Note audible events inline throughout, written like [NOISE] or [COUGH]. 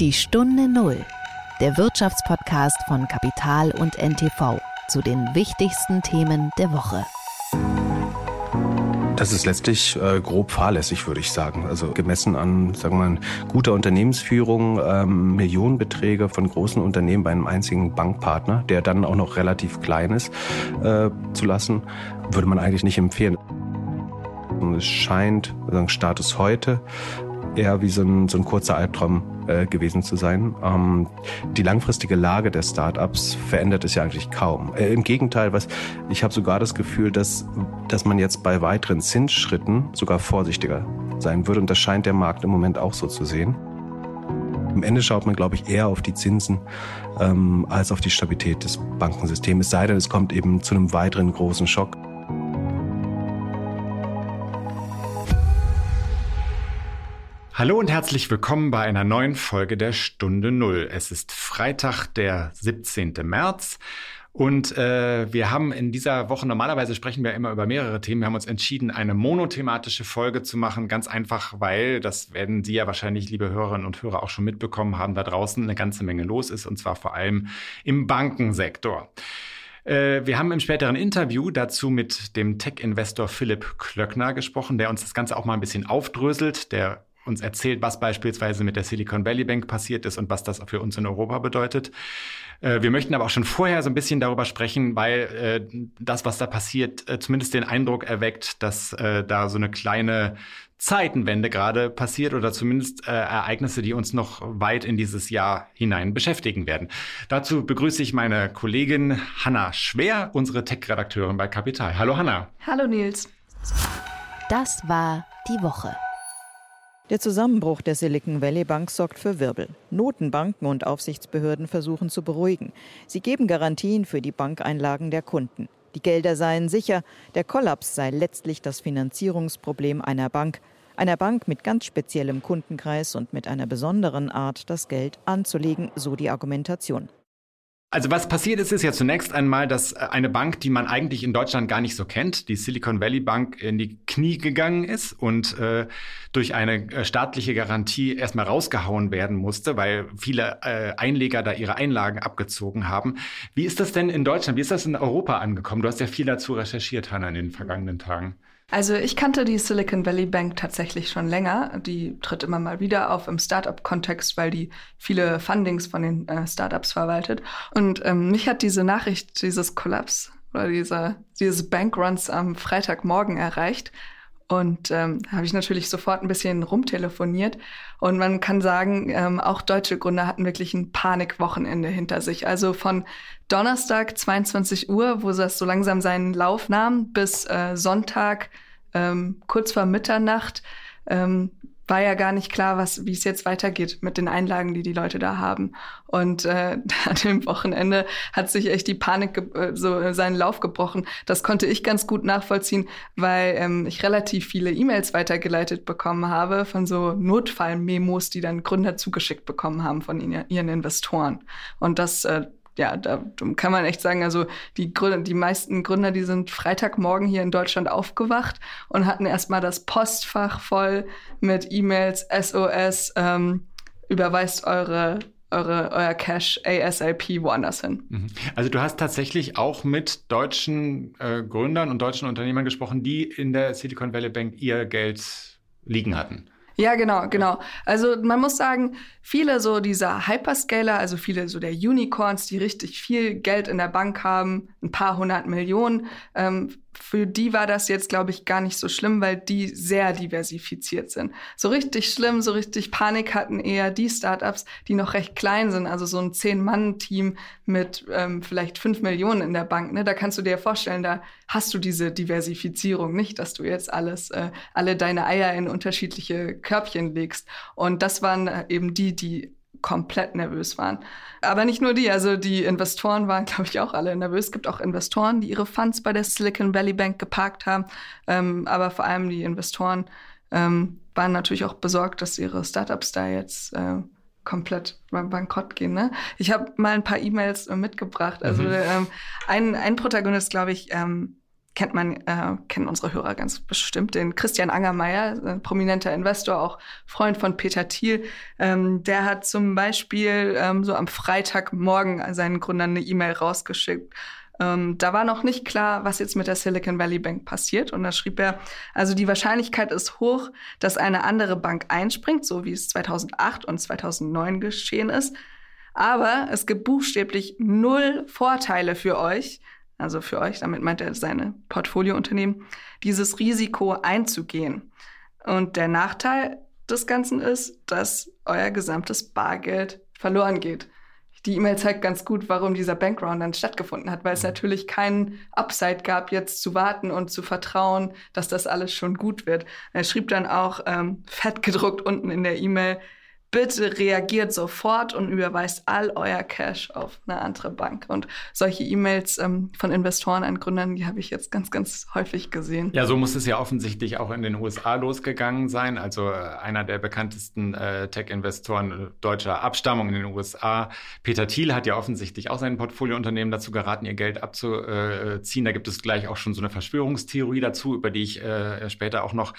Die Stunde Null, der Wirtschaftspodcast von Kapital und NTV zu den wichtigsten Themen der Woche. Das ist letztlich äh, grob fahrlässig, würde ich sagen. Also gemessen an, sagen wir mal, guter Unternehmensführung, ähm, Millionenbeträge von großen Unternehmen bei einem einzigen Bankpartner, der dann auch noch relativ klein ist, äh, zu lassen, würde man eigentlich nicht empfehlen. Es scheint, sagen Status heute, eher wie so ein, so ein kurzer Albtraum äh, gewesen zu sein. Ähm, die langfristige Lage der Startups verändert es ja eigentlich kaum. Äh, Im Gegenteil, was ich habe sogar das Gefühl, dass, dass man jetzt bei weiteren Zinsschritten sogar vorsichtiger sein würde. Und das scheint der Markt im Moment auch so zu sehen. Am Ende schaut man, glaube ich, eher auf die Zinsen ähm, als auf die Stabilität des Bankensystems. Es sei denn, es kommt eben zu einem weiteren großen Schock. Hallo und herzlich willkommen bei einer neuen Folge der Stunde Null. Es ist Freitag, der 17. März. Und äh, wir haben in dieser Woche, normalerweise sprechen wir immer über mehrere Themen, wir haben uns entschieden, eine monothematische Folge zu machen, ganz einfach, weil, das werden Sie ja wahrscheinlich, liebe Hörerinnen und Hörer, auch schon mitbekommen haben, da draußen eine ganze Menge los ist, und zwar vor allem im Bankensektor. Äh, wir haben im späteren Interview dazu mit dem Tech-Investor Philipp Klöckner gesprochen, der uns das Ganze auch mal ein bisschen aufdröselt. Der uns erzählt, was beispielsweise mit der Silicon Valley Bank passiert ist und was das für uns in Europa bedeutet. Äh, wir möchten aber auch schon vorher so ein bisschen darüber sprechen, weil äh, das, was da passiert, äh, zumindest den Eindruck erweckt, dass da so eine kleine Zeitenwende gerade passiert oder zumindest äh, Ereignisse, die uns noch weit in dieses Jahr hinein beschäftigen werden. Dazu begrüße ich meine Kollegin Hanna Schwer, unsere Tech-Redakteurin bei Kapital. Hallo Hanna. Hallo Nils. Das war die Woche. Der Zusammenbruch der Silicon Valley Bank sorgt für Wirbel. Notenbanken und Aufsichtsbehörden versuchen zu beruhigen. Sie geben Garantien für die Bankeinlagen der Kunden. Die Gelder seien sicher, der Kollaps sei letztlich das Finanzierungsproblem einer Bank, einer Bank mit ganz speziellem Kundenkreis und mit einer besonderen Art, das Geld anzulegen, so die Argumentation. Also was passiert ist, ist ja zunächst einmal, dass äh, eine Bank, die man eigentlich in Deutschland gar nicht so kennt, die Silicon Valley Bank, in die Knie gegangen ist und äh, durch eine äh, staatliche Garantie erstmal rausgehauen werden musste, weil viele äh, Einleger da ihre Einlagen abgezogen haben. Wie ist das denn in Deutschland? Wie ist das in Europa angekommen? Du hast ja viel dazu recherchiert, Hanna, in den vergangenen Tagen. Also ich kannte die Silicon Valley Bank tatsächlich schon länger. Die tritt immer mal wieder auf im Startup-Kontext, weil die viele Fundings von den äh, Startups verwaltet. Und ähm, mich hat diese Nachricht dieses Kollaps oder dieser, dieses Bankruns am Freitagmorgen erreicht. Und ähm, habe ich natürlich sofort ein bisschen rumtelefoniert. Und man kann sagen, ähm, auch deutsche Gründer hatten wirklich ein Panikwochenende hinter sich. Also von Donnerstag 22 Uhr, wo das so langsam seinen Lauf nahm, bis äh, Sonntag ähm, kurz vor Mitternacht ähm, war ja gar nicht klar, was, wie es jetzt weitergeht mit den Einlagen, die die Leute da haben. Und äh, [LAUGHS] an dem Wochenende hat sich echt die Panik äh, so seinen Lauf gebrochen. Das konnte ich ganz gut nachvollziehen, weil ähm, ich relativ viele E-Mails weitergeleitet bekommen habe von so Notfallmemos, die dann Gründer zugeschickt bekommen haben von ihren Investoren. Und das äh, ja, da kann man echt sagen, also die Gründer, die meisten Gründer, die sind Freitagmorgen hier in Deutschland aufgewacht und hatten erstmal das Postfach voll mit E-Mails, SOS, ähm, überweist eure eure, euer Cash ASAP woanders hin. Mhm. Also du hast tatsächlich auch mit deutschen äh, Gründern und deutschen Unternehmern gesprochen, die in der Silicon Valley Bank ihr Geld liegen hatten. Ja, genau, genau. Also man muss sagen, viele so dieser Hyperscaler, also viele so der Unicorns, die richtig viel Geld in der Bank haben, ein paar hundert Millionen, ähm, für die war das jetzt, glaube ich, gar nicht so schlimm, weil die sehr diversifiziert sind. So richtig schlimm, so richtig Panik hatten eher die Startups, die noch recht klein sind, also so ein Zehn-Mann-Team mit ähm, vielleicht fünf Millionen in der Bank. Ne? Da kannst du dir vorstellen, da hast du diese Diversifizierung nicht, dass du jetzt alles, äh, alle deine Eier in unterschiedliche Körbchen legst. Und das waren äh, eben die, die komplett nervös waren. Aber nicht nur die, also die Investoren waren, [LAUGHS] glaube ich, auch alle nervös. Es gibt auch Investoren, die ihre Funds bei der Silicon Valley Bank geparkt haben. Ähm, aber vor allem die Investoren ähm, waren natürlich auch besorgt, dass ihre Startups da jetzt äh, komplett bankrott gehen. Ne? Ich habe mal ein paar E-Mails äh, mitgebracht. Also mhm. ähm, ein, ein Protagonist, glaube ich, ähm, kennt man, äh, kennen unsere Hörer ganz bestimmt, den Christian Angermeier, prominenter Investor, auch Freund von Peter Thiel. Ähm, der hat zum Beispiel ähm, so am Freitagmorgen seinen Gründern eine E-Mail rausgeschickt. Ähm, da war noch nicht klar, was jetzt mit der Silicon Valley Bank passiert. Und da schrieb er, also die Wahrscheinlichkeit ist hoch, dass eine andere Bank einspringt, so wie es 2008 und 2009 geschehen ist. Aber es gibt buchstäblich null Vorteile für euch, also für euch, damit meint er seine Portfoliounternehmen, dieses Risiko einzugehen. Und der Nachteil des Ganzen ist, dass euer gesamtes Bargeld verloren geht. Die E-Mail zeigt ganz gut, warum dieser Bankrun dann stattgefunden hat, weil es natürlich keinen Upside gab, jetzt zu warten und zu vertrauen, dass das alles schon gut wird. Er schrieb dann auch ähm, fett gedruckt unten in der E-Mail, bitte reagiert sofort und überweist all euer Cash auf eine andere Bank. Und solche E-Mails ähm, von Investoren an Gründern, die habe ich jetzt ganz, ganz häufig gesehen. Ja, so muss es ja offensichtlich auch in den USA losgegangen sein. Also äh, einer der bekanntesten äh, Tech-Investoren äh, deutscher Abstammung in den USA, Peter Thiel, hat ja offensichtlich auch sein Portfoliounternehmen dazu geraten, ihr Geld abzuziehen. Da gibt es gleich auch schon so eine Verschwörungstheorie dazu, über die ich äh, später auch noch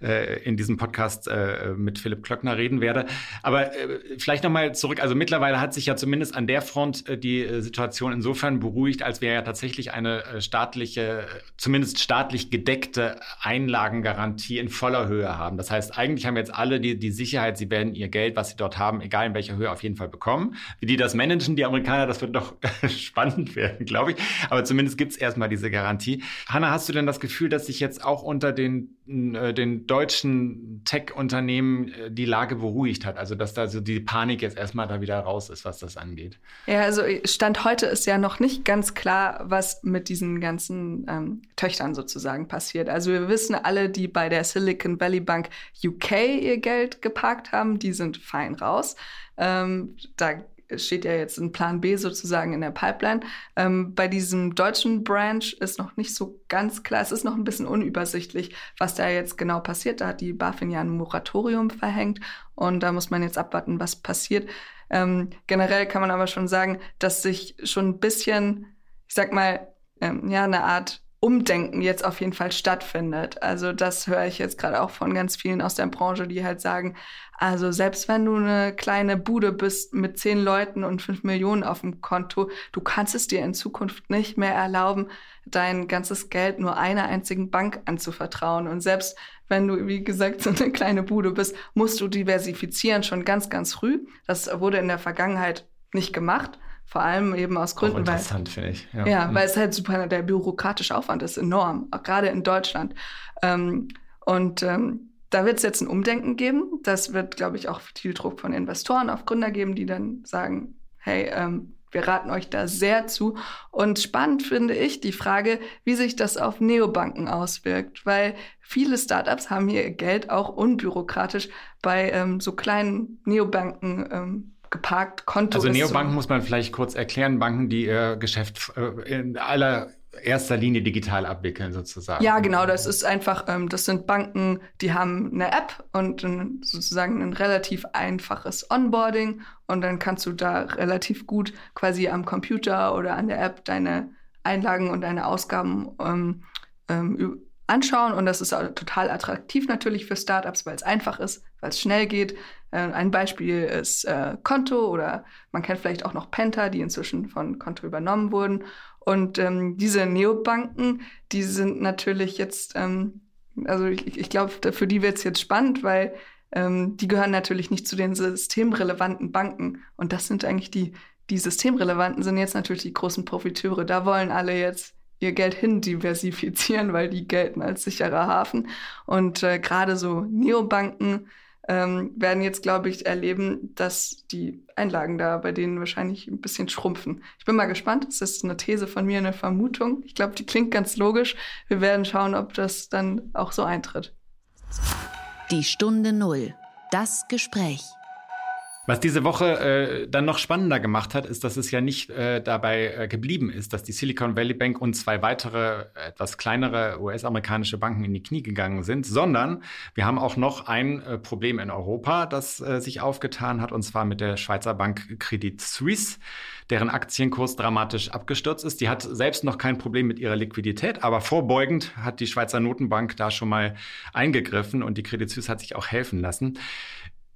äh, in diesem Podcast äh, mit Philipp Klöckner reden werde. Aber äh, vielleicht nochmal zurück. Also mittlerweile hat sich ja zumindest an der Front äh, die äh, Situation insofern beruhigt, als wir ja tatsächlich eine äh, staatliche, zumindest staatlich gedeckte Einlagengarantie in voller Höhe haben. Das heißt, eigentlich haben jetzt alle die, die Sicherheit, sie werden ihr Geld, was sie dort haben, egal in welcher Höhe, auf jeden Fall bekommen. Wie die das managen, die Amerikaner, das wird doch [LAUGHS] spannend werden, glaube ich. Aber zumindest gibt es erstmal diese Garantie. Hanna, hast du denn das Gefühl, dass sich jetzt auch unter den, den deutschen Tech-Unternehmen die Lage beruhigt hat? Also dass da so die Panik jetzt erstmal da wieder raus ist, was das angeht. Ja, also Stand heute ist ja noch nicht ganz klar, was mit diesen ganzen ähm, Töchtern sozusagen passiert. Also wir wissen alle, die bei der Silicon Valley Bank UK ihr Geld geparkt haben, die sind fein raus. Ähm, da steht ja jetzt ein Plan B sozusagen in der Pipeline. Ähm, bei diesem deutschen Branch ist noch nicht so ganz klar. Es ist noch ein bisschen unübersichtlich, was da jetzt genau passiert. Da hat die BaFin ja ein Moratorium verhängt und da muss man jetzt abwarten, was passiert. Ähm, generell kann man aber schon sagen, dass sich schon ein bisschen, ich sag mal, ähm, ja, eine Art Umdenken jetzt auf jeden Fall stattfindet. Also das höre ich jetzt gerade auch von ganz vielen aus der Branche, die halt sagen, also selbst wenn du eine kleine Bude bist mit zehn Leuten und fünf Millionen auf dem Konto, du kannst es dir in Zukunft nicht mehr erlauben, dein ganzes Geld nur einer einzigen Bank anzuvertrauen. Und selbst wenn du, wie gesagt, [LAUGHS] so eine kleine Bude bist, musst du diversifizieren schon ganz, ganz früh. Das wurde in der Vergangenheit nicht gemacht. Vor allem eben aus Gründen, Auch interessant, finde ich. Ja, ja mhm. weil es halt super, der bürokratische Aufwand ist enorm, auch gerade in Deutschland. Ähm, und ähm, da wird es jetzt ein Umdenken geben. Das wird, glaube ich, auch viel Druck von Investoren auf Gründer geben, die dann sagen, hey, ähm, wir raten euch da sehr zu. Und spannend finde ich die Frage, wie sich das auf Neobanken auswirkt, weil viele Startups haben hier Geld auch unbürokratisch bei ähm, so kleinen Neobanken ähm, geparkt. Konto also Neobanken so muss man vielleicht kurz erklären, Banken, die ihr Geschäft äh, in aller erster Linie digital abwickeln sozusagen. Ja, genau. Das ist einfach, ähm, das sind Banken, die haben eine App und ein, sozusagen ein relativ einfaches Onboarding und dann kannst du da relativ gut quasi am Computer oder an der App deine Einlagen und deine Ausgaben ähm, ähm, anschauen und das ist total attraktiv natürlich für Startups, weil es einfach ist, weil es schnell geht. Äh, ein Beispiel ist äh, Konto oder man kennt vielleicht auch noch Penta, die inzwischen von Konto übernommen wurden und ähm, diese Neobanken, die sind natürlich jetzt, ähm, also ich, ich glaube, für die wird es jetzt spannend, weil ähm, die gehören natürlich nicht zu den systemrelevanten Banken. Und das sind eigentlich die, die systemrelevanten sind jetzt natürlich die großen Profiteure. Da wollen alle jetzt ihr Geld hin diversifizieren, weil die gelten als sicherer Hafen. Und äh, gerade so Neobanken ähm, werden jetzt, glaube ich, erleben, dass die Einlagen da bei denen wahrscheinlich ein bisschen schrumpfen. Ich bin mal gespannt. Das ist eine These von mir, eine Vermutung. Ich glaube, die klingt ganz logisch. Wir werden schauen, ob das dann auch so eintritt. Die Stunde Null. Das Gespräch. Was diese Woche äh, dann noch spannender gemacht hat, ist, dass es ja nicht äh, dabei äh, geblieben ist, dass die Silicon Valley Bank und zwei weitere etwas kleinere US-amerikanische Banken in die Knie gegangen sind, sondern wir haben auch noch ein äh, Problem in Europa, das äh, sich aufgetan hat, und zwar mit der Schweizer Bank Credit Suisse, deren Aktienkurs dramatisch abgestürzt ist. Die hat selbst noch kein Problem mit ihrer Liquidität, aber vorbeugend hat die Schweizer Notenbank da schon mal eingegriffen und die Credit Suisse hat sich auch helfen lassen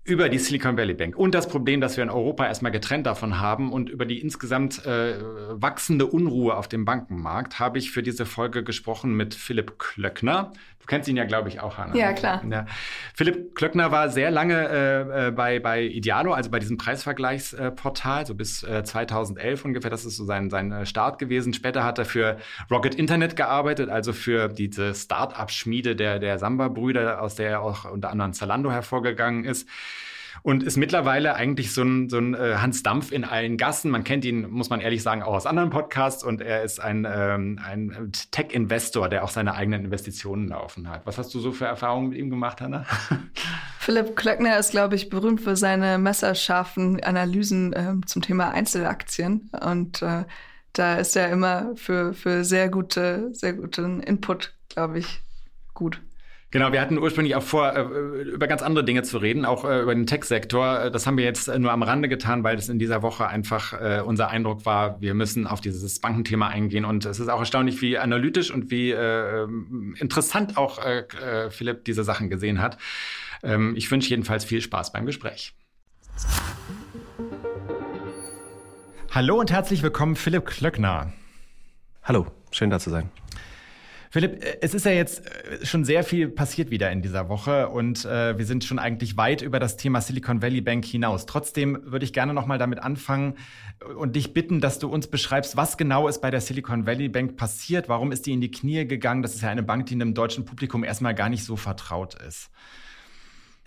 über die Silicon Valley Bank und das Problem, dass wir in Europa erstmal getrennt davon haben und über die insgesamt äh, wachsende Unruhe auf dem Bankenmarkt habe ich für diese Folge gesprochen mit Philipp Klöckner. Kennst ihn ja, glaube ich, auch, Hanna. Ja, klar. Ja. Philipp Klöckner war sehr lange äh, äh, bei, bei Idealo, also bei diesem Preisvergleichsportal, so bis äh, 2011 ungefähr. Das ist so sein, sein äh, Start gewesen. Später hat er für Rocket Internet gearbeitet, also für diese Start-up-Schmiede der, der Samba-Brüder, aus der auch unter anderem Zalando hervorgegangen ist und ist mittlerweile eigentlich so ein, so ein äh, Hans Dampf in allen Gassen. Man kennt ihn, muss man ehrlich sagen, auch aus anderen Podcasts und er ist ein, ähm, ein Tech-Investor, der auch seine eigenen Investitionen laufen hat. Was hast du so für Erfahrungen mit ihm gemacht, Hanna? [LAUGHS] Philipp Klöckner ist, glaube ich, berühmt für seine messerscharfen Analysen äh, zum Thema Einzelaktien und äh, da ist er immer für, für sehr gute, sehr guten Input, glaube ich, gut. Genau, wir hatten ursprünglich auch vor, äh, über ganz andere Dinge zu reden, auch äh, über den Tech-Sektor. Das haben wir jetzt nur am Rande getan, weil es in dieser Woche einfach äh, unser Eindruck war, wir müssen auf dieses Bankenthema eingehen. Und es ist auch erstaunlich, wie analytisch und wie ähm, interessant auch Philipp diese Sachen gesehen hat. Ähm, ich wünsche jedenfalls viel Spaß beim Gespräch. Hallo und herzlich willkommen, Philipp Klöckner. Hallo, schön da zu sein. Philipp, äh, es ist ja jetzt äh, schon sehr viel passiert wieder in dieser Woche und äh, wir sind schon eigentlich weit über das Thema Silicon Valley Bank hinaus. Trotzdem würde ich gerne noch mal damit anfangen und dich bitten, dass du uns beschreibst, was genau ist bei der Silicon Valley Bank passiert. Warum ist die in die Knie gegangen? Das ist ja eine Bank, die einem deutschen Publikum erstmal gar nicht so vertraut ist.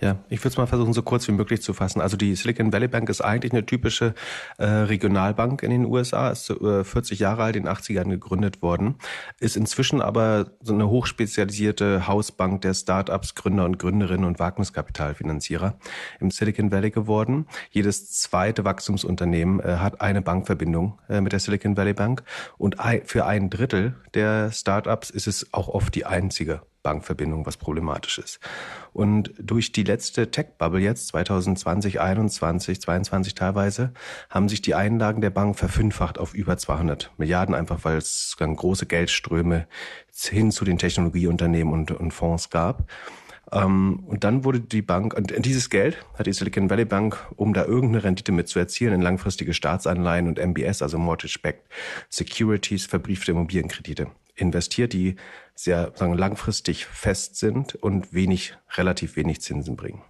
Ja, ich würde es mal versuchen, so kurz wie möglich zu fassen. Also die Silicon Valley Bank ist eigentlich eine typische äh, Regionalbank in den USA, ist äh, 40 Jahre alt, in den 80ern gegründet worden, ist inzwischen aber so eine hochspezialisierte Hausbank der Startups, Gründer und Gründerinnen und Wagniskapitalfinanzierer im Silicon Valley geworden. Jedes zweite Wachstumsunternehmen äh, hat eine Bankverbindung äh, mit der Silicon Valley Bank und für ein Drittel der Startups ist es auch oft die einzige Bankverbindung, was problematisch ist. Und durch die letzte Tech-Bubble jetzt, 2020, 21, 22 teilweise, haben sich die Einlagen der Bank verfünffacht auf über 200 Milliarden, einfach weil es dann große Geldströme hin zu den Technologieunternehmen und, und Fonds gab. Um, ähm, und dann wurde die Bank, und dieses Geld hat die Silicon Valley Bank, um da irgendeine Rendite mit zu erzielen, in langfristige Staatsanleihen und MBS, also Mortgage-Backed Securities, verbriefte Immobilienkredite investiert, die sehr sagen, langfristig fest sind und wenig, relativ wenig Zinsen bringen.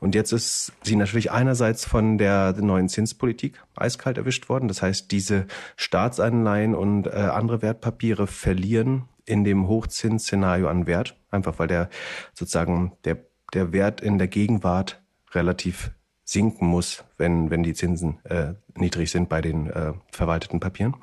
Und jetzt ist sie natürlich einerseits von der neuen Zinspolitik eiskalt erwischt worden. Das heißt, diese Staatsanleihen und äh, andere Wertpapiere verlieren in dem Hochzinsszenario an Wert, einfach weil der sozusagen der, der Wert in der Gegenwart relativ sinken muss, wenn, wenn die Zinsen äh, niedrig sind bei den äh, verwalteten Papieren.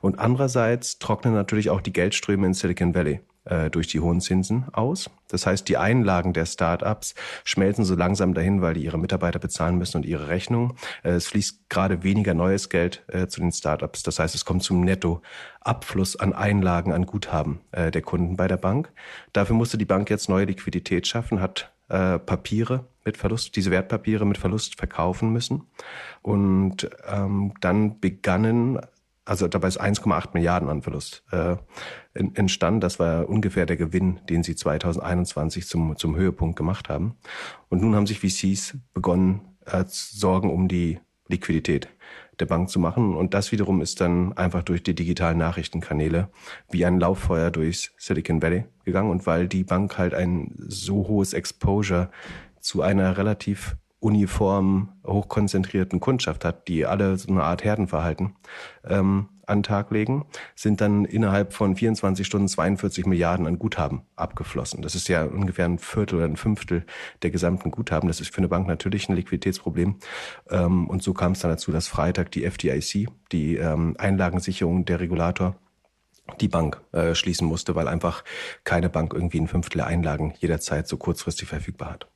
Und andererseits trocknen natürlich auch die Geldströme in Silicon Valley äh, durch die hohen Zinsen aus. Das heißt, die Einlagen der Start-ups schmelzen so langsam dahin, weil die ihre Mitarbeiter bezahlen müssen und ihre Rechnung. Äh, es fließt gerade weniger neues Geld äh, zu den Start-ups. Das heißt, es kommt zum Nettoabfluss an Einlagen, an Guthaben äh, der Kunden bei der Bank. Dafür musste die Bank jetzt neue Liquidität schaffen, hat äh, Papiere mit Verlust, diese Wertpapiere mit Verlust verkaufen müssen. Und ähm, dann begannen, also dabei ist 1,8 Milliarden an Verlust äh, entstanden. Das war ungefähr der Gewinn, den sie 2021 zum, zum Höhepunkt gemacht haben. Und nun haben sich VCs begonnen, äh, Sorgen um die Liquidität der Bank zu machen. Und das wiederum ist dann einfach durch die digitalen Nachrichtenkanäle wie ein Lauffeuer durchs Silicon Valley gegangen. Und weil die Bank halt ein so hohes Exposure zu einer relativ uniform hochkonzentrierten Kundschaft hat, die alle so eine Art Herdenverhalten ähm, an Tag legen, sind dann innerhalb von 24 Stunden 42 Milliarden an Guthaben abgeflossen. Das ist ja ungefähr ein Viertel oder ein Fünftel der gesamten Guthaben. Das ist für eine Bank natürlich ein Liquiditätsproblem. Ähm, und so kam es dann dazu, dass Freitag die FDIC, die ähm, Einlagensicherung der Regulator, die Bank äh, schließen musste, weil einfach keine Bank irgendwie ein Fünftel der Einlagen jederzeit so kurzfristig verfügbar hat.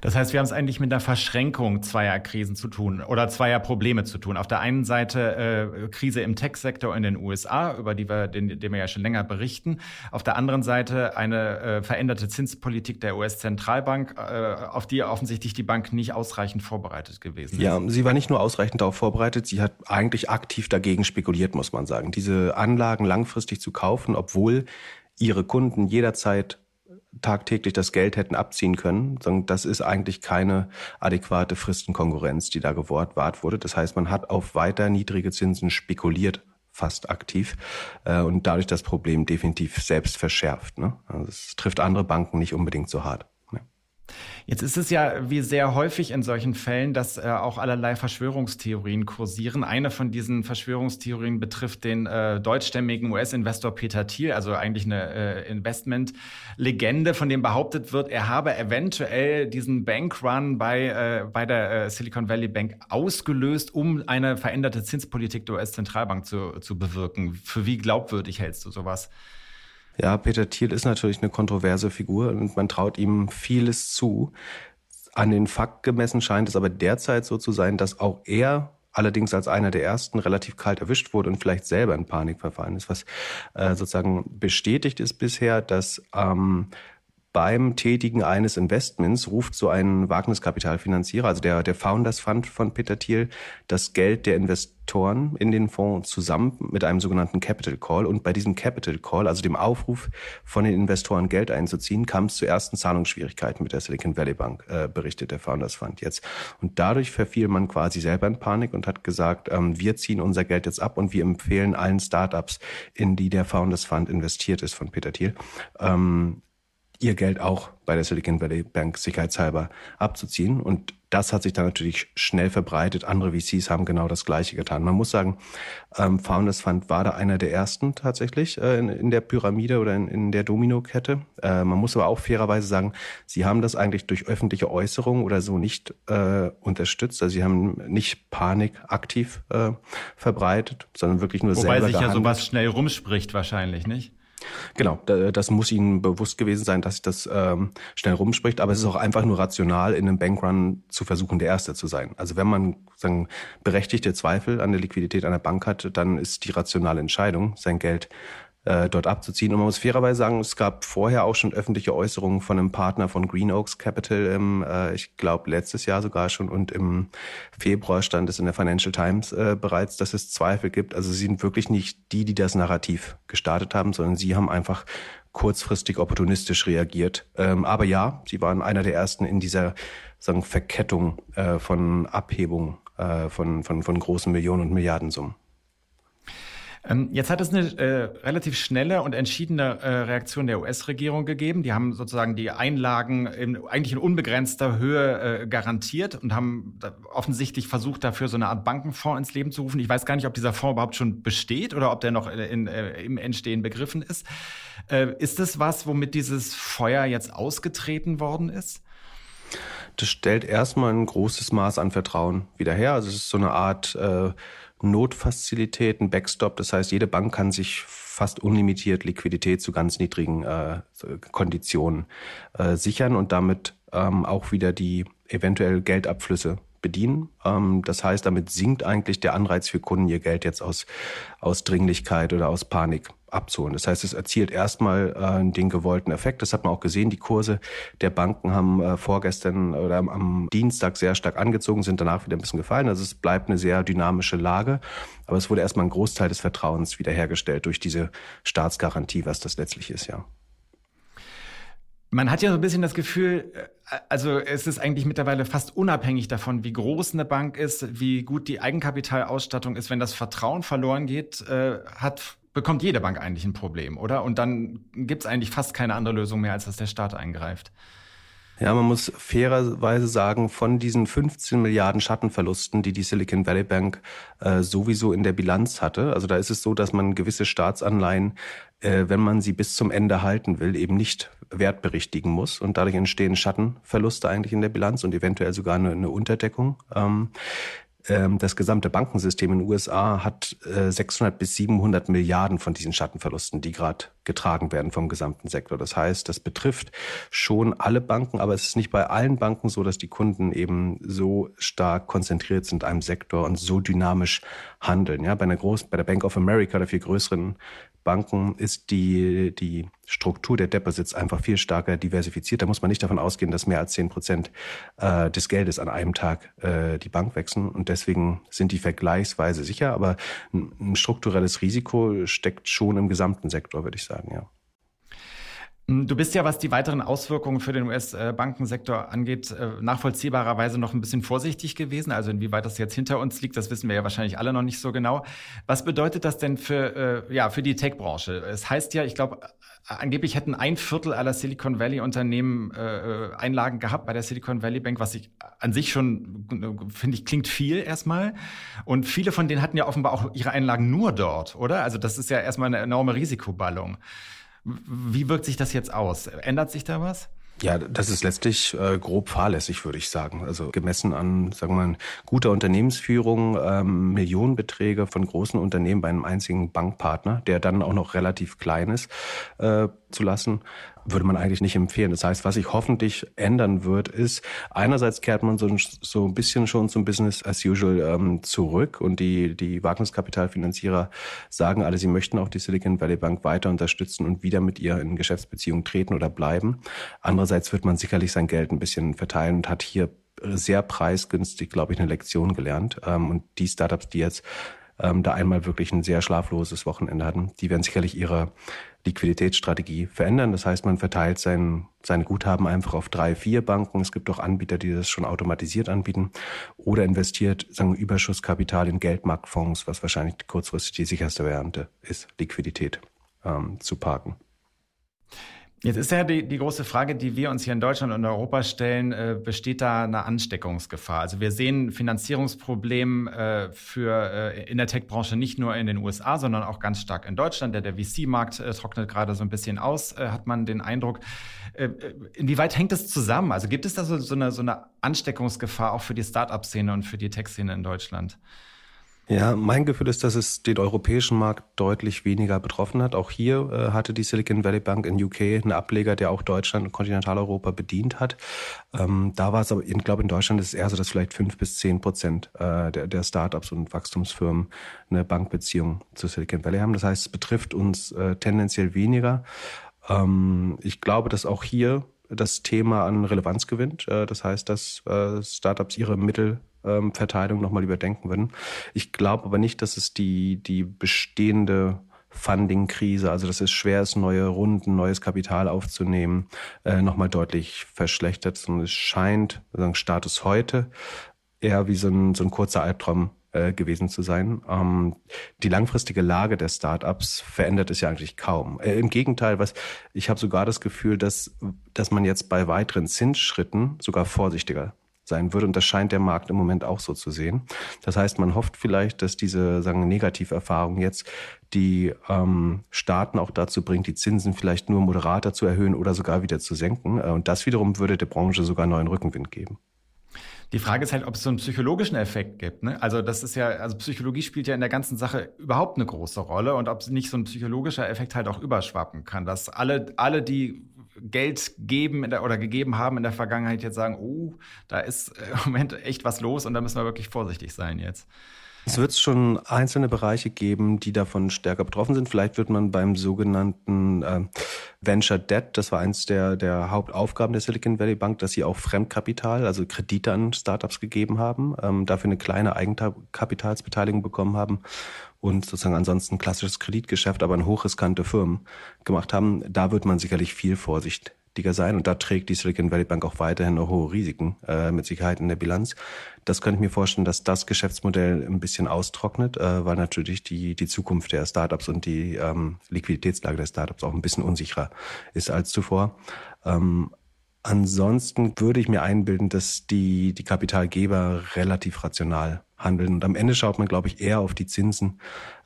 Das heißt, wir haben es eigentlich mit einer Verschränkung zweier Krisen zu tun oder zweier Probleme zu tun. Auf der einen Seite äh, Krise im Tech-Sektor in den USA, über die wir, den, den wir ja schon länger berichten. Auf der anderen Seite eine äh, veränderte Zinspolitik der US-Zentralbank, äh, auf die offensichtlich die Bank nicht ausreichend vorbereitet gewesen ist. Ja, sie war nicht nur ausreichend darauf vorbereitet, sie hat eigentlich aktiv dagegen spekuliert, muss man sagen. Diese Anlagen langfristig zu kaufen, obwohl ihre Kunden jederzeit tagtäglich das Geld hätten abziehen können. Das ist eigentlich keine adäquate Fristenkonkurrenz, die da gewahrt wurde. Das heißt, man hat auf weiter niedrige Zinsen spekuliert fast aktiv äh, und dadurch das Problem definitiv selbst verschärft. Ne? Also es trifft andere Banken nicht unbedingt so hart. Jetzt ist es ja wie sehr häufig in solchen Fällen, dass äh, auch allerlei Verschwörungstheorien kursieren. Eine von diesen Verschwörungstheorien betrifft den äh, deutschstämmigen US-Investor Peter Thiel, also eigentlich eine äh, Investment-Legende, von dem behauptet wird, er habe eventuell diesen Bankrun bei, äh, bei der äh, Silicon Valley Bank ausgelöst, um eine veränderte Zinspolitik der US-Zentralbank zu, zu bewirken. Für wie glaubwürdig hältst du sowas? Ja, Peter Thiel ist natürlich eine kontroverse Figur und man traut ihm vieles zu. An den Fakt gemessen scheint es aber derzeit so zu sein, dass auch er allerdings als einer der ersten relativ kalt erwischt wurde und vielleicht selber in Panik verfallen ist. Was äh, sozusagen bestätigt ist bisher, dass ähm, beim Tätigen eines Investments ruft so ein Wagniskapitalfinanzierer, also der, der Founders Fund von Peter Thiel, das Geld der Investoren in den Fonds zusammen mit einem sogenannten Capital Call. Und bei diesem Capital Call, also dem Aufruf von den Investoren Geld einzuziehen, kam es zu ersten Zahlungsschwierigkeiten mit der Silicon Valley Bank, äh, berichtet der Founders Fund jetzt. Und dadurch verfiel man quasi selber in Panik und hat gesagt, ähm, wir ziehen unser Geld jetzt ab und wir empfehlen allen Startups, in die der Founders Fund investiert ist von Peter Thiel, ähm, ihr Geld auch bei der Silicon Valley Bank sicherheitshalber abzuziehen. Und das hat sich dann natürlich schnell verbreitet. Andere VCs haben genau das Gleiche getan. Man muss sagen, ähm, Founders Fund war da einer der ersten tatsächlich äh, in, in, der Pyramide oder in, in der Domino-Kette. Äh, man muss aber auch fairerweise sagen, sie haben das eigentlich durch öffentliche Äußerungen oder so nicht äh, unterstützt. Also sie haben nicht Panik aktiv äh, verbreitet, sondern wirklich nur Wobei selber Wobei sich gehandelt. ja sowas schnell rumspricht wahrscheinlich, nicht? Genau, das muss Ihnen bewusst gewesen sein, dass sich das ähm, schnell rumspricht. Aber es ist auch einfach nur rational, in einem Bankrun zu versuchen, der Erste zu sein. Also wenn man sagen, berechtigte Zweifel an der Liquidität einer Bank hat, dann ist die rationale Entscheidung, sein Geld äh, dort abzuziehen. Und man muss fairerweise sagen, es gab vorher auch schon öffentliche Äußerungen von einem Partner von Green Oaks Capital im, äh, ich glaube, letztes Jahr sogar schon und im Februar stand es in der Financial Times äh, bereits, dass es Zweifel gibt. Also sie sind wirklich nicht die, die das Narrativ gestartet haben, sondern sie haben einfach kurzfristig opportunistisch reagiert. Ähm, aber ja, sie waren einer der ersten in dieser sagen, Verkettung äh, von Abhebung äh, von, von, von großen Millionen und Milliardensummen. Ähm, jetzt hat es eine äh, relativ schnelle und entschiedene äh, Reaktion der US-Regierung gegeben. Die haben sozusagen die Einlagen in, eigentlich in unbegrenzter Höhe äh, garantiert und haben offensichtlich versucht, dafür so eine Art Bankenfonds ins Leben zu rufen. Ich weiß gar nicht, ob dieser Fonds überhaupt schon besteht oder ob der noch in, äh, im Entstehen begriffen ist. Äh, ist das was, womit dieses Feuer jetzt ausgetreten worden ist? Das stellt erstmal ein großes Maß an Vertrauen wieder her. Also es ist so eine Art äh, Notfazilität, ein Backstop. Das heißt, jede Bank kann sich fast unlimitiert Liquidität zu ganz niedrigen äh, Konditionen äh, sichern und damit ähm, auch wieder die eventuell Geldabflüsse bedienen. Ähm, das heißt, damit sinkt eigentlich der Anreiz für Kunden, ihr Geld jetzt aus, aus Dringlichkeit oder aus Panik abzuholen. Das heißt, es erzielt erstmal äh, den gewollten Effekt. Das hat man auch gesehen. Die Kurse der Banken haben äh, vorgestern oder am Dienstag sehr stark angezogen, sind danach wieder ein bisschen gefallen. Also es bleibt eine sehr dynamische Lage. Aber es wurde erstmal ein Großteil des Vertrauens wiederhergestellt durch diese Staatsgarantie, was das letztlich ist, ja. Man hat ja so ein bisschen das Gefühl, äh, also es ist eigentlich mittlerweile fast unabhängig davon, wie groß eine Bank ist, wie gut die Eigenkapitalausstattung ist. Wenn das Vertrauen verloren geht, äh, hat bekommt jede Bank eigentlich ein Problem, oder? Und dann gibt es eigentlich fast keine andere Lösung mehr, als dass der Staat eingreift. Ja, man muss fairerweise sagen, von diesen 15 Milliarden Schattenverlusten, die die Silicon Valley Bank äh, sowieso in der Bilanz hatte, also da ist es so, dass man gewisse Staatsanleihen, äh, wenn man sie bis zum Ende halten will, eben nicht wertberichtigen muss und dadurch entstehen Schattenverluste eigentlich in der Bilanz und eventuell sogar eine, eine Unterdeckung. Ähm, das gesamte Bankensystem in den USA hat 600 äh, bis 700 Milliarden von diesen Schattenverlusten, die gerade getragen werden vom gesamten Sektor. Das heißt, das betrifft schon alle Banken, aber es ist nicht bei allen Banken so, dass die Kunden eben so stark konzentriert sind in einem Sektor und so dynamisch handeln. Ja, bei einer großen, bei der Bank of America oder vier größeren Banken ist die, die Struktur der Deposits einfach viel stärker diversifiziert. Da muss man nicht davon ausgehen, dass mehr als zehn Prozent äh, des Geldes an einem Tag äh, die Bank wechseln. Und deswegen sind die vergleichsweise sicher. Aber ein, ein strukturelles Risiko steckt schon im gesamten Sektor, würde ich sagen, ja. Hm, du bist ja, was die weiteren Auswirkungen für den US-Bankensektor angeht, äh, nachvollziehbarerweise noch ein bisschen vorsichtig gewesen. Also inwieweit das jetzt hinter uns liegt, das wissen wir ja wahrscheinlich alle noch nicht so genau. Was bedeutet das denn für, äh, ja, für die Tech-Branche? Es heißt ja, ich glaube, angeblich hätten ein Viertel aller Silicon Valley-Unternehmen äh, Einlagen gehabt bei der Silicon Valley Bank, was ich an sich schon, finde ich, klingt viel erstmal. Und viele von denen hatten ja offenbar auch ihre Einlagen nur dort, oder? Also das ist ja erstmal eine enorme Risikoballung. Wie wirkt sich das jetzt aus? Ändert sich da was? Ja, das ist letztlich äh, grob fahrlässig, würde ich sagen. Also gemessen an, sagen wir mal, guter Unternehmensführung, ähm, Millionenbeträge von großen Unternehmen bei einem einzigen Bankpartner, der dann auch noch relativ klein ist, äh, zu lassen, würde man eigentlich nicht empfehlen. Das heißt, was sich hoffentlich ändern wird, ist, einerseits kehrt man so, so ein bisschen schon zum Business as usual ähm, zurück und die, die Wagniskapitalfinanzierer sagen alle, sie möchten auch die Silicon Valley Bank weiter unterstützen und wieder mit ihr in Geschäftsbeziehungen treten oder bleiben. Andererseits wird man sicherlich sein Geld ein bisschen verteilen und hat hier sehr preisgünstig, glaube ich, eine Lektion gelernt. Ähm, und die Startups, die jetzt ähm, da einmal wirklich ein sehr schlafloses Wochenende hatten, die werden sicherlich ihre Liquiditätsstrategie verändern. Das heißt, man verteilt sein, seine Guthaben einfach auf drei, vier Banken. Es gibt auch Anbieter, die das schon automatisiert anbieten oder investiert sagen wir, Überschusskapital in Geldmarktfonds, was wahrscheinlich kurzfristig die sicherste Variante ist, Liquidität ähm, zu parken. Jetzt ist ja die, die große Frage, die wir uns hier in Deutschland und Europa stellen, äh, besteht da eine Ansteckungsgefahr? Also wir sehen Finanzierungsproblem äh, für äh, in der Tech-Branche nicht nur in den USA, sondern auch ganz stark in Deutschland. Der, der VC-Markt äh, trocknet gerade so ein bisschen aus, äh, hat man den Eindruck. Äh, äh, inwieweit hängt das zusammen? Also gibt es da so, so, eine, so eine Ansteckungsgefahr auch für die Start-up-Szene und für die Tech-Szene in Deutschland? Ja, mein Gefühl ist, dass es den europäischen Markt deutlich weniger betroffen hat. Auch hier äh, hatte die Silicon Valley Bank in UK einen Ableger, der auch Deutschland und Kontinentaleuropa bedient hat. Ähm, da war es aber, ich glaube, in Deutschland ist es eher so, dass vielleicht fünf bis zehn Prozent äh, der, der Startups und Wachstumsfirmen eine Bankbeziehung zu Silicon Valley haben. Das heißt, es betrifft uns äh, tendenziell weniger. Ähm, ich glaube, dass auch hier das Thema an Relevanz gewinnt. Äh, das heißt, dass äh, Startups ihre Mittel ähm, Verteilung nochmal überdenken würden. Ich glaube aber nicht, dass es die, die bestehende Funding-Krise, also dass es schwer ist, neue Runden, neues Kapital aufzunehmen, äh, nochmal deutlich verschlechtert, sondern es scheint, sagen Status heute, eher wie so ein, so ein kurzer Albtraum äh, gewesen zu sein. Ähm, die langfristige Lage der Startups verändert es ja eigentlich kaum. Äh, Im Gegenteil, was ich habe sogar das Gefühl, dass dass man jetzt bei weiteren Zinsschritten sogar vorsichtiger sein würde. Und das scheint der Markt im Moment auch so zu sehen. Das heißt, man hofft vielleicht, dass diese sagen Negativerfahrung jetzt die ähm, Staaten auch dazu bringt, die Zinsen vielleicht nur moderater zu erhöhen oder sogar wieder zu senken. Äh, und das wiederum würde der Branche sogar neuen Rückenwind geben. Die Frage ist halt, ob es so einen psychologischen Effekt gibt. Ne? Also das ist ja, also Psychologie spielt ja in der ganzen Sache überhaupt eine große Rolle und ob nicht so ein psychologischer Effekt halt auch überschwappen kann, dass alle, alle, die Geld geben der, oder gegeben haben in der Vergangenheit, jetzt sagen, oh, da ist äh, im Moment echt was los und da müssen wir wirklich vorsichtig sein jetzt. Es wird schon einzelne Bereiche geben, die davon stärker betroffen sind. Vielleicht wird man beim sogenannten äh, Venture Debt, das war eins der, der Hauptaufgaben der Silicon Valley Bank, dass sie auch Fremdkapital, also Kredite an Startups gegeben haben, ähm, dafür eine kleine Eigenkapitalsbeteiligung bekommen haben und sozusagen ansonsten klassisches Kreditgeschäft, aber an hochriskante Firmen gemacht haben. Da wird man sicherlich viel vorsichtiger sein und da trägt die Silicon Valley Bank auch weiterhin noch hohe Risiken äh, mit Sicherheit in der Bilanz. Das könnte ich mir vorstellen, dass das Geschäftsmodell ein bisschen austrocknet, äh, weil natürlich die, die Zukunft der Startups und die ähm, Liquiditätslage der Startups auch ein bisschen unsicherer ist als zuvor. Ähm, Ansonsten würde ich mir einbilden, dass die, die Kapitalgeber relativ rational handeln. Und am Ende schaut man, glaube ich, eher auf die Zinsen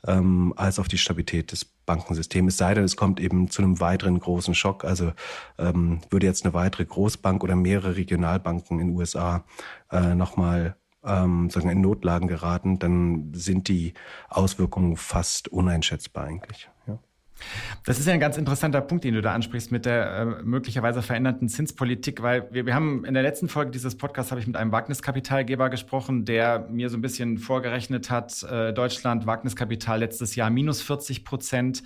ähm, als auf die Stabilität des Bankensystems. Es sei denn, es kommt eben zu einem weiteren großen Schock. Also ähm, würde jetzt eine weitere Großbank oder mehrere Regionalbanken in den USA äh, nochmal ähm, sagen in Notlagen geraten, dann sind die Auswirkungen fast uneinschätzbar eigentlich. Das ist ja ein ganz interessanter Punkt, den du da ansprichst mit der äh, möglicherweise veränderten Zinspolitik, weil wir, wir haben in der letzten Folge dieses Podcasts habe ich mit einem Wagniskapitalgeber gesprochen, der mir so ein bisschen vorgerechnet hat, äh, Deutschland Wagniskapital letztes Jahr minus 40 Prozent.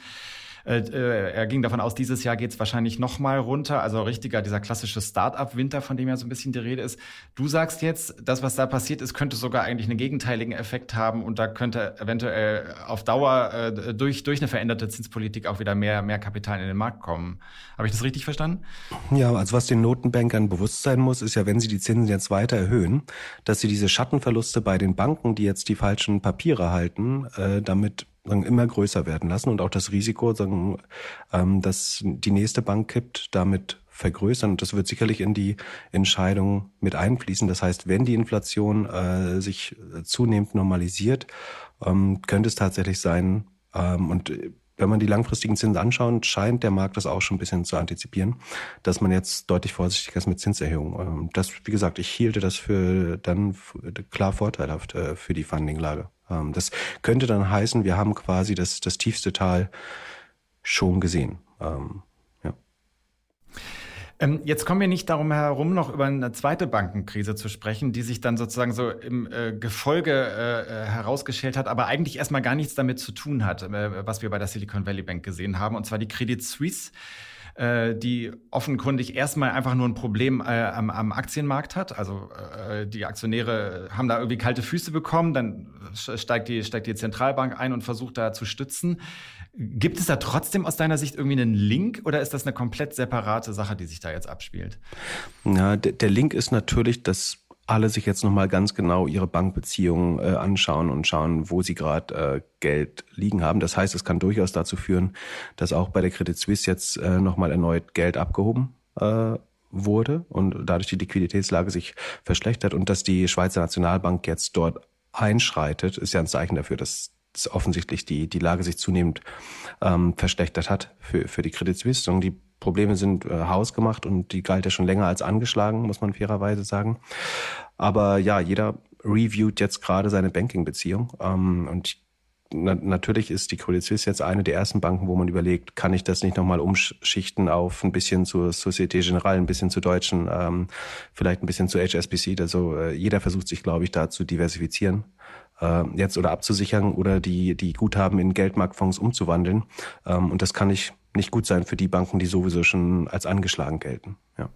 Äh, äh, er ging davon aus, dieses Jahr geht es wahrscheinlich noch mal runter. Also richtiger, dieser klassische Start-up-Winter, von dem ja so ein bisschen die Rede ist. Du sagst jetzt, das, was da passiert ist, könnte sogar eigentlich einen gegenteiligen Effekt haben und da könnte eventuell auf Dauer äh, durch, durch eine veränderte Zinspolitik auch wieder mehr, mehr Kapital in den Markt kommen. Habe ich das richtig verstanden? Ja, also was den Notenbankern bewusst sein muss, ist ja, wenn sie die Zinsen jetzt weiter erhöhen, dass sie diese Schattenverluste bei den Banken, die jetzt die falschen Papiere halten, äh, damit sagen, immer größer werden lassen und auch das Risiko, sagen, ähm, dass die nächste Bank kippt, damit vergrößern. Und das wird sicherlich in die Entscheidung mit einfließen. Das heißt, wenn die Inflation äh, sich zunehmend normalisiert, ähm, könnte es tatsächlich sein, ähm, und wenn man die langfristigen Zinsen anschaut, scheint der Markt das auch schon ein bisschen zu antizipieren, dass man jetzt deutlich vorsichtiger ist mit Zinserhöhungen. Ähm, das, wie gesagt, ich hielte das für dann klar vorteilhaft äh, für die Fundinglage. Ähm, das könnte dann heißen, wir haben quasi das, das tiefste Tal schon gesehen. Ähm, jetzt kommen wir nicht darum herum, noch über eine zweite Bankenkrise zu sprechen, die sich dann sozusagen so im äh, Gefolge äh, äh herausgestellt hat, aber eigentlich erstmal gar nichts damit zu tun hat, äh, was wir bei der Silicon Valley Bank gesehen haben, und zwar die Credit Suisse äh, die offenkundig erstmal einfach nur ein Problem äh, am, am, Aktienmarkt hat. Also äh, die Aktionäre haben da irgendwie kalte Füße bekommen, dann steigt die, steigt die Zentralbank ein und versucht da zu stützen. Gibt es da trotzdem aus deiner Sicht irgendwie einen Link oder ist das eine komplett separate Sache, die sich da jetzt abspielt? Ja, der, Link ist natürlich, dass alle sich jetzt nochmal ganz genau ihre Bankbeziehungen äh, anschauen und schauen, wo sie gerade äh, Geld liegen haben. Das heißt, es kann durchaus dazu führen, dass auch bei der Credit Suisse jetzt äh, nochmal erneut Geld abgehoben äh, wurde und dadurch die Liquiditätslage sich verschlechtert und dass die Schweizer Nationalbank jetzt dort einschreitet, ist ja ein Zeichen dafür, dass offensichtlich die, die Lage sich zunehmend ähm, verschlechtert hat für, für die Credit Suisse. Und die Probleme sind äh, hausgemacht und die galt ja schon länger als angeschlagen, muss man fairerweise sagen. Aber ja, jeder reviewt jetzt gerade seine Banking-Beziehung. Ähm, und na, natürlich ist die Credit Suisse jetzt eine der ersten Banken, wo man überlegt, kann ich das nicht nochmal umschichten auf ein bisschen zur Societe Generale, ein bisschen zu Deutschen, ähm, vielleicht ein bisschen zu HSBC. Also äh, jeder versucht sich, glaube ich, da zu diversifizieren äh, jetzt oder abzusichern oder die, die Guthaben in Geldmarktfonds umzuwandeln. Ähm, und das kann ich nicht gut sein für die Banken, die sowieso schon als angeschlagen gelten. Ja.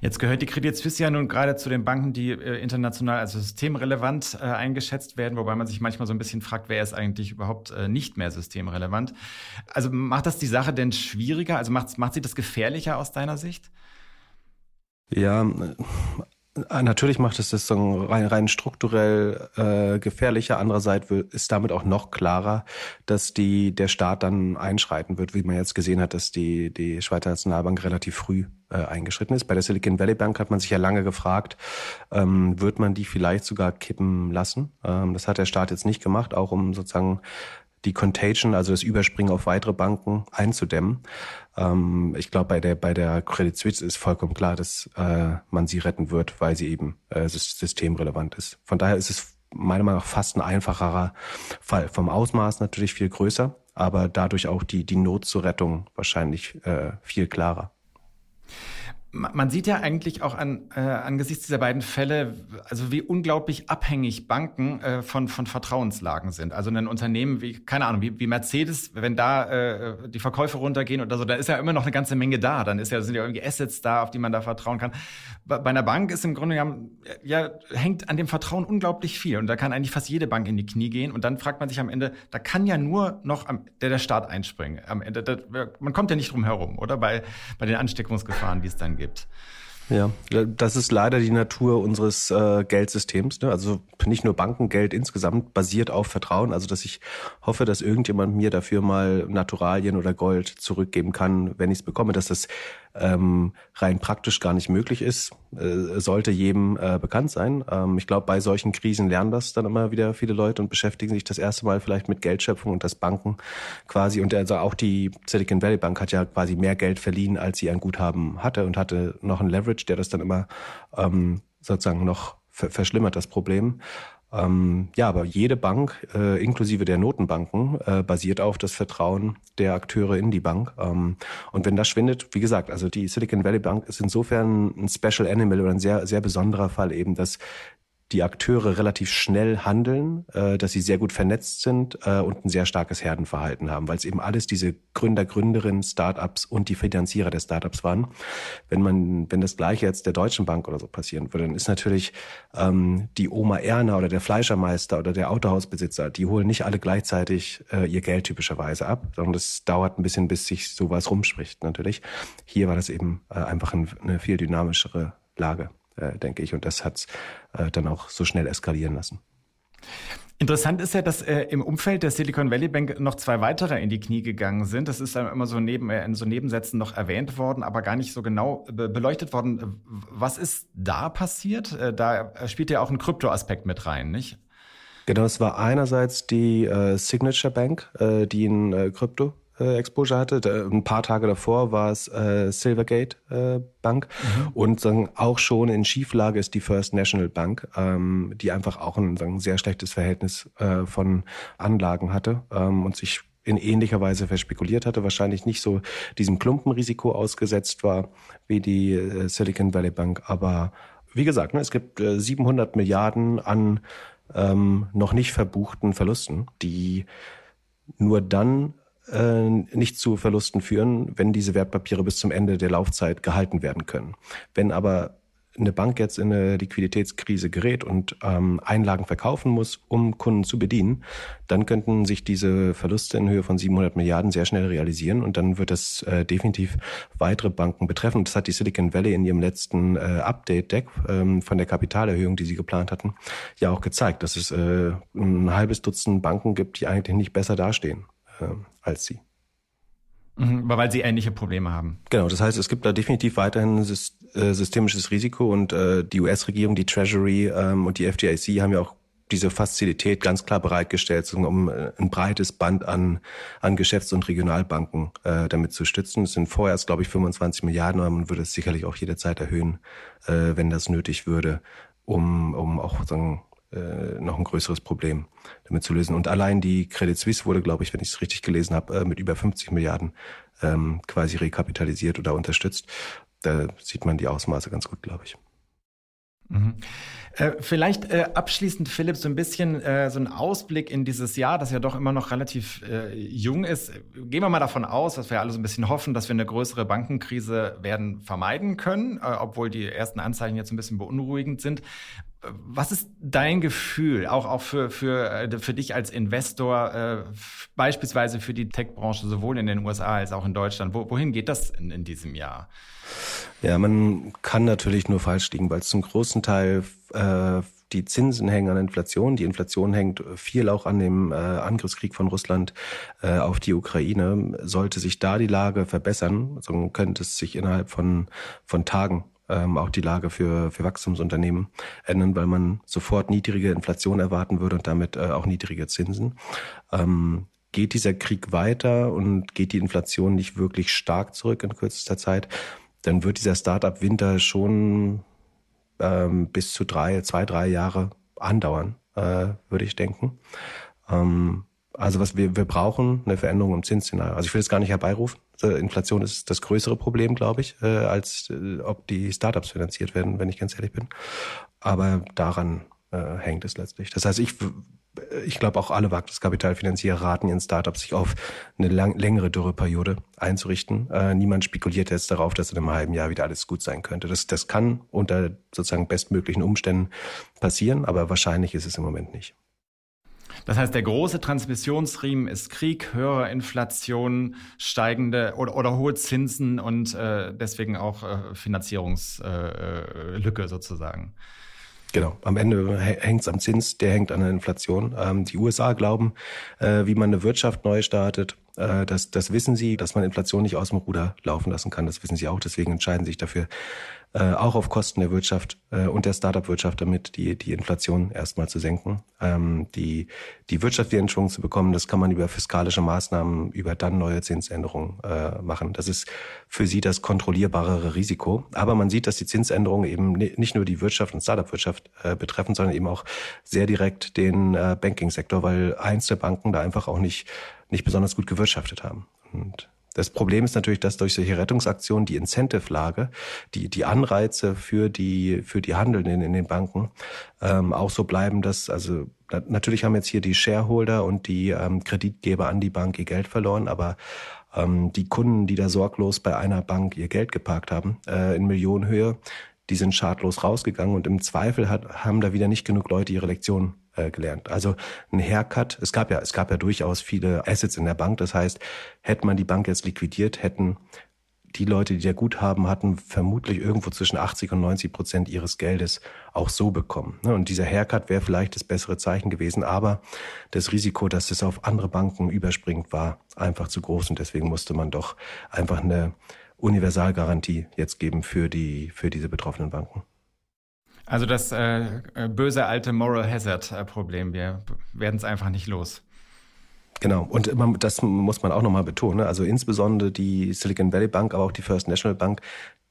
Jetzt gehört die Credit Suisse ja nun gerade zu den Banken, die äh, international als systemrelevant äh, eingeschätzt werden, wobei man sich manchmal so ein bisschen fragt, wer ist eigentlich überhaupt äh, nicht mehr systemrelevant. Also macht das die Sache denn schwieriger? Also macht, macht sie das gefährlicher aus deiner Sicht? Ja, natürlich macht es das so rein, rein strukturell äh, gefährlicher. Andererseits ist damit auch noch klarer, dass die, der Staat dann einschreiten wird, wie man jetzt gesehen hat, dass die, die Schweizer Nationalbank relativ früh äh, eingeschritten ist. Bei der Silicon Valley Bank hat man sich ja lange gefragt, ähm, wird man die vielleicht sogar kippen lassen? Ähm, das hat der Staat jetzt nicht gemacht, auch um sozusagen die Contagion, also das Überspringen auf weitere Banken einzudämmen. Ähm, ich glaube, bei der, bei der Credit Suisse ist vollkommen klar, dass äh, man sie retten wird, weil sie eben äh, systemrelevant ist. Von daher ist es meiner Meinung nach fast ein einfacherer Fall. Vom Ausmaß natürlich viel größer, aber dadurch auch die, die Not zur Rettung wahrscheinlich äh, viel klarer. Man sieht ja eigentlich auch an, äh, angesichts dieser beiden Fälle, also wie unglaublich abhängig Banken äh, von, von Vertrauenslagen sind. Also ein Unternehmen wie, keine Ahnung, wie, wie Mercedes, wenn da äh, die Verkäufe runtergehen oder so, da ist ja immer noch eine ganze Menge da. Dann ist ja, sind ja irgendwie Assets da, auf die man da vertrauen kann. Bei, bei einer Bank ist im Grunde genommen, ja, hängt an dem Vertrauen unglaublich viel. Und da kann eigentlich fast jede Bank in die Knie gehen. Und dann fragt man sich am Ende, da kann ja nur noch am, der, der Staat einspringen. Am Ende, da, man kommt ja nicht drum herum, oder? Bei, bei den Ansteckungsgefahren, die es dann gibt gibt. Ja, das ist leider die Natur unseres äh, Geldsystems. Ne? Also nicht nur Bankengeld insgesamt basiert auf Vertrauen. Also dass ich hoffe, dass irgendjemand mir dafür mal Naturalien oder Gold zurückgeben kann, wenn ich es bekomme. Dass das ähm, rein praktisch gar nicht möglich ist, äh, sollte jedem äh, bekannt sein. Ähm, ich glaube, bei solchen Krisen lernen das dann immer wieder viele Leute und beschäftigen sich das erste Mal vielleicht mit Geldschöpfung und das Banken quasi. Und also auch die Silicon Valley Bank hat ja quasi mehr Geld verliehen, als sie ein Guthaben hatte und hatte noch ein Leverage, der das dann immer ähm, sozusagen noch verschlimmert das Problem. Ähm, ja, aber jede Bank, äh, inklusive der Notenbanken, äh, basiert auf das Vertrauen der Akteure in die Bank. Ähm, und wenn das schwindet, wie gesagt, also die Silicon Valley Bank ist insofern ein Special Animal oder ein sehr, sehr besonderer Fall eben, dass die Akteure relativ schnell handeln, äh, dass sie sehr gut vernetzt sind äh, und ein sehr starkes Herdenverhalten haben, weil es eben alles diese Gründer, Gründerinnen, Startups und die Finanzierer der Startups waren. Wenn man, wenn das gleiche jetzt der Deutschen Bank oder so passieren würde, dann ist natürlich ähm, die Oma Erna oder der Fleischermeister oder der Autohausbesitzer, die holen nicht alle gleichzeitig äh, ihr Geld typischerweise ab, sondern das dauert ein bisschen, bis sich sowas rumspricht natürlich. Hier war das eben äh, einfach ein, eine viel dynamischere Lage äh, denke ich. Und das hat äh, dann auch so schnell eskalieren lassen. Interessant ist ja, dass äh, im Umfeld der Silicon Valley Bank noch zwei weitere in die Knie gegangen sind. Das ist dann immer so neben, äh, in so Nebensätzen noch erwähnt worden, aber gar nicht so genau be beleuchtet worden. Was ist da passiert? Äh, da spielt ja auch ein Kryptoaspekt mit rein, nicht? Genau, es war einerseits die äh, Signature Bank, äh, die in äh, Krypto äh, Exposure hatte. Da, ein paar Tage davor war es äh, Silvergate äh, Bank mhm. und sagen, auch schon in Schieflage ist die First National Bank, ähm, die einfach auch ein sagen, sehr schlechtes Verhältnis äh, von Anlagen hatte ähm, und sich in ähnlicher Weise verspekuliert hatte, wahrscheinlich nicht so diesem Klumpenrisiko ausgesetzt war wie die äh, Silicon Valley Bank. Aber wie gesagt, ne, es gibt äh, 700 Milliarden an ähm, noch nicht verbuchten Verlusten, die nur dann äh, nicht zu Verlusten führen, wenn diese Wertpapiere bis zum Ende der Laufzeit gehalten werden können. Wenn aber eine Bank jetzt in eine Liquiditätskrise gerät und ähm, Einlagen verkaufen muss, um Kunden zu bedienen, dann könnten sich diese Verluste in Höhe von 700 Milliarden sehr schnell realisieren und dann wird das äh, definitiv weitere Banken betreffen. Das hat die Silicon Valley in ihrem letzten äh, Update-Deck ähm, von der Kapitalerhöhung, die sie geplant hatten, ja auch gezeigt, dass es äh, ein halbes Dutzend Banken gibt, die eigentlich nicht besser dastehen äh, als sie. Mhm, weil sie ähnliche Probleme haben. Genau, das heißt, es gibt da definitiv weiterhin ein äh, systemisches Risiko und äh, die US-Regierung, die Treasury ähm, und die FDIC haben ja auch diese Fazilität ganz klar bereitgestellt, um äh, ein breites Band an, an Geschäfts- und Regionalbanken äh, damit zu stützen. Es sind vorerst, glaube ich, 25 Milliarden, aber man würde es sicherlich auch jederzeit erhöhen, äh, wenn das nötig würde, um, um auch sagen, äh, noch ein größeres Problem damit zu lösen. Und allein die Credit Suisse wurde, glaube ich, wenn ich es richtig gelesen habe, äh, mit über 50 Milliarden ähm, quasi rekapitalisiert oder unterstützt. Da sieht man die Ausmaße ganz gut, glaube ich. Mhm. Äh, vielleicht äh, abschließend, Philipp, so ein bisschen äh, so ein Ausblick in dieses Jahr, das ja doch immer noch relativ äh, jung ist. Gehen wir mal davon aus, dass wir alle so ein bisschen hoffen, dass wir eine größere Bankenkrise werden vermeiden können, obwohl die ersten Anzeichen jetzt ein bisschen beunruhigend sind. Was ist dein Gefühl, auch, auch für, für, äh, für dich als Investor, äh, beispielsweise für die Tech-Branche, sowohl in den USA als auch in Deutschland? Wo, wohin geht das in, in diesem Jahr? Ja, man kann natürlich nur falsch liegen, weil zum großen Teil äh, die Zinsen hängen an Inflation. Die Inflation hängt viel auch an dem äh, Angriffskrieg von Russland äh, auf die Ukraine. Sollte sich da die Lage verbessern, so könnte es sich innerhalb von, von Tagen ähm, auch die Lage für, für Wachstumsunternehmen ändern, weil man sofort niedrige Inflation erwarten würde und damit äh, auch niedrige Zinsen. Ähm, geht dieser Krieg weiter und geht die Inflation nicht wirklich stark zurück in kürzester Zeit, dann wird dieser Startup-Winter schon ähm, bis zu drei, zwei, drei Jahre andauern, äh, würde ich denken. Ähm, also was wir, wir brauchen eine Veränderung im Zinsszenario. Also ich will es gar nicht herbeirufen. Inflation ist das größere Problem, glaube ich, äh, als äh, ob die Startups finanziert werden, wenn ich ganz ehrlich bin. Aber daran äh, hängt es letztlich. Das heißt, ich ich glaube auch alle Wagniskapitalfinanzierer raten ihren Startups, sich auf eine lang, längere Dürreperiode einzurichten. Äh, niemand spekuliert jetzt darauf, dass in einem halben Jahr wieder alles gut sein könnte. Das, das kann unter sozusagen bestmöglichen Umständen passieren, aber wahrscheinlich ist es im Moment nicht. Das heißt, der große Transmissionsriemen ist Krieg, höhere Inflation, steigende oder, oder hohe Zinsen und äh, deswegen auch äh, Finanzierungslücke äh, sozusagen. Genau, am Ende hängt es am Zins, der hängt an der Inflation. Ähm, die USA glauben, äh, wie man eine Wirtschaft neu startet, äh, das, das wissen sie, dass man Inflation nicht aus dem Ruder laufen lassen kann. Das wissen sie auch, deswegen entscheiden sie sich dafür, äh, auch auf Kosten der Wirtschaft äh, und der Startup-Wirtschaft, damit die, die Inflation erstmal zu senken. Ähm, die, die Wirtschaft wieder in Schwung zu bekommen, das kann man über fiskalische Maßnahmen, über dann neue Zinsänderungen äh, machen. Das ist für sie das kontrollierbarere Risiko. Aber man sieht, dass die Zinsänderungen eben nicht nur die Wirtschaft und Startup-Wirtschaft äh, betreffen, sondern eben auch sehr direkt den äh, Banking-Sektor, weil einzelne Banken da einfach auch nicht, nicht besonders gut gewirtschaftet haben. Und das Problem ist natürlich, dass durch solche Rettungsaktionen die Incentive-Lage, die, die Anreize für die, für die Handelnden in den Banken ähm, auch so bleiben, dass, also natürlich haben jetzt hier die Shareholder und die ähm, Kreditgeber an die Bank ihr Geld verloren, aber ähm, die Kunden, die da sorglos bei einer Bank ihr Geld geparkt haben, äh, in Millionenhöhe, die sind schadlos rausgegangen und im Zweifel hat, haben da wieder nicht genug Leute ihre Lektion äh, gelernt. Also ein Haircut, es gab ja, es gab ja durchaus viele Assets in der Bank. Das heißt, hätte man die Bank jetzt liquidiert, hätten die Leute, die da Guthaben hatten, vermutlich irgendwo zwischen 80 und 90 Prozent ihres Geldes auch so bekommen. Ne? Und dieser Haircut wäre vielleicht das bessere Zeichen gewesen, aber das Risiko, dass es auf andere Banken überspringt, war einfach zu groß und deswegen musste man doch einfach eine Universalgarantie jetzt geben für die, für diese betroffenen Banken. Also das äh, äh, böse alte Moral Hazard-Problem. Wir werden es einfach nicht los. Genau, und das muss man auch nochmal betonen. Ne? Also insbesondere die Silicon Valley Bank, aber auch die First National Bank,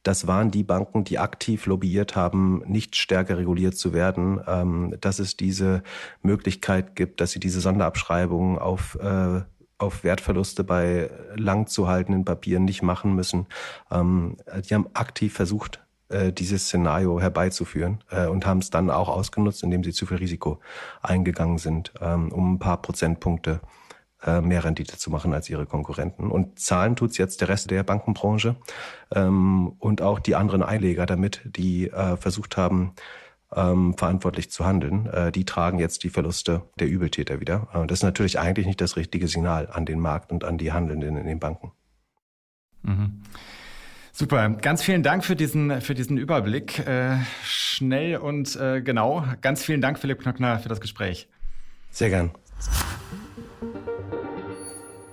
das waren die Banken, die aktiv lobbyiert haben, nicht stärker reguliert zu werden, ähm, dass es diese Möglichkeit gibt, dass sie diese Sonderabschreibungen auf äh, auf Wertverluste bei lang zu haltenden Papieren nicht machen müssen. Ähm, die haben aktiv versucht, äh, dieses Szenario herbeizuführen äh, und haben es dann auch ausgenutzt, indem sie zu viel Risiko eingegangen sind, ähm, um ein paar Prozentpunkte äh, mehr Rendite zu machen als ihre Konkurrenten. Und zahlen tut's jetzt der Rest der Bankenbranche ähm, und auch die anderen Einleger damit, die äh, versucht haben, ähm, verantwortlich zu handeln. Äh, die tragen jetzt die Verluste der Übeltäter wieder. Äh, das ist natürlich eigentlich nicht das richtige Signal an den Markt und an die Handelnden in den Banken. Mhm. Super, ganz vielen Dank für diesen, für diesen Überblick. Äh, schnell und äh, genau. Ganz vielen Dank, Philipp Knöckner, für das Gespräch. Sehr gern.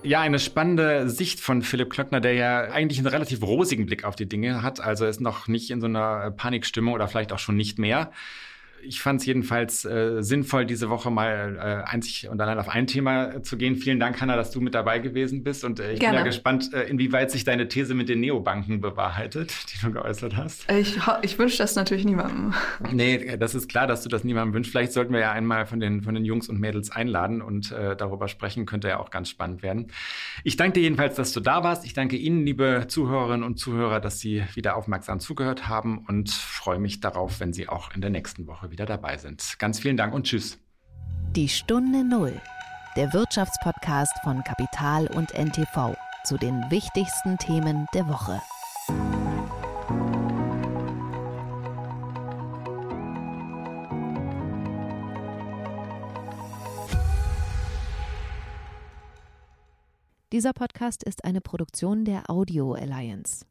Ja, eine spannende Sicht von Philipp Klöckner, der ja eigentlich einen relativ rosigen Blick auf die Dinge hat. Also ist noch nicht in so einer Panikstimmung oder vielleicht auch schon nicht mehr ich fand es jedenfalls äh, sinnvoll, diese Woche mal äh, einzig und allein auf ein Thema zu gehen. Vielen Dank, Hanna, dass du mit dabei gewesen bist. Und äh, ich Gerne. bin ja gespannt, äh, inwieweit sich deine These mit den Neobanken bewahrheitet, [LAUGHS] die du geäußert hast. Ich, ich wünsche das natürlich niemandem. [LAUGHS] Nee, das ist klar, dass du das niemandem wünschst. Vielleicht sollten wir ja einmal von den, von den Jungs und Mädels einladen und äh, darüber sprechen. Könnte ja auch ganz spannend werden. Ich danke dir jedenfalls, dass du da warst. Ich danke Ihnen, liebe Zuhörerinnen und Zuhörer, dass Sie wieder aufmerksam zugehört haben und freue mich darauf, wenn Sie auch in der nächsten Wieder dabei sind. Ganz vielen Dank und tschüss. Die Stunde Null, der Wirtschaftspodcast von Kapital und NTV zu den wichtigsten Themen der Woche. Dieser Podcast ist eine Produktion der Audio Alliance.